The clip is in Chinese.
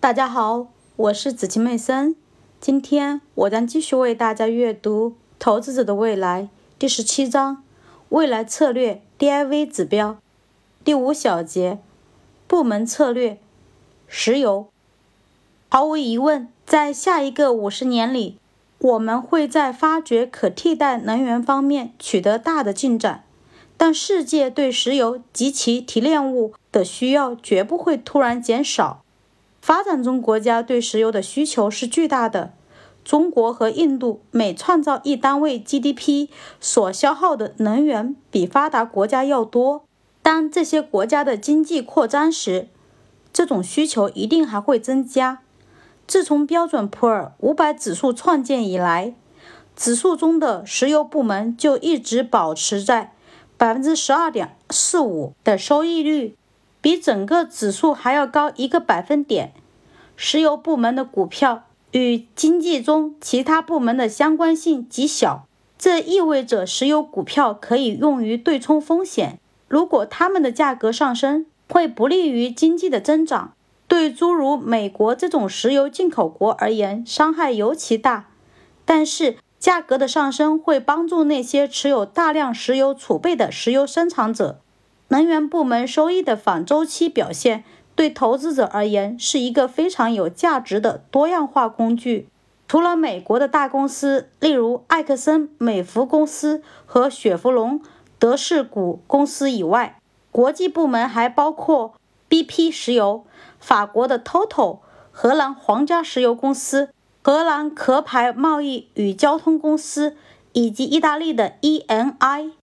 大家好，我是紫晴妹森。今天我将继续为大家阅读《投资者的未来》第十七章“未来策略 DIV 指标”第五小节“部门策略”。石油。毫无疑问，在下一个五十年里，我们会在发掘可替代能源方面取得大的进展。但世界对石油及其提炼物的需要绝不会突然减少。发展中国家对石油的需求是巨大的。中国和印度每创造一单位 GDP 所消耗的能源比发达国家要多。当这些国家的经济扩张时，这种需求一定还会增加。自从标准普尔五百指数创建以来，指数中的石油部门就一直保持在百分之十二点四五的收益率。比整个指数还要高一个百分点。石油部门的股票与经济中其他部门的相关性极小，这意味着石油股票可以用于对冲风险。如果它们的价格上升，会不利于经济的增长。对诸如美国这种石油进口国而言，伤害尤其大。但是，价格的上升会帮助那些持有大量石油储备的石油生产者。能源部门收益的反周期表现，对投资者而言是一个非常有价值的多样化工具。除了美国的大公司，例如埃克森美孚公司和雪佛龙德士古公司以外，国际部门还包括 BP 石油、法国的 Total、荷兰皇家石油公司、荷兰壳牌贸易与交通公司以及意大利的 ENI。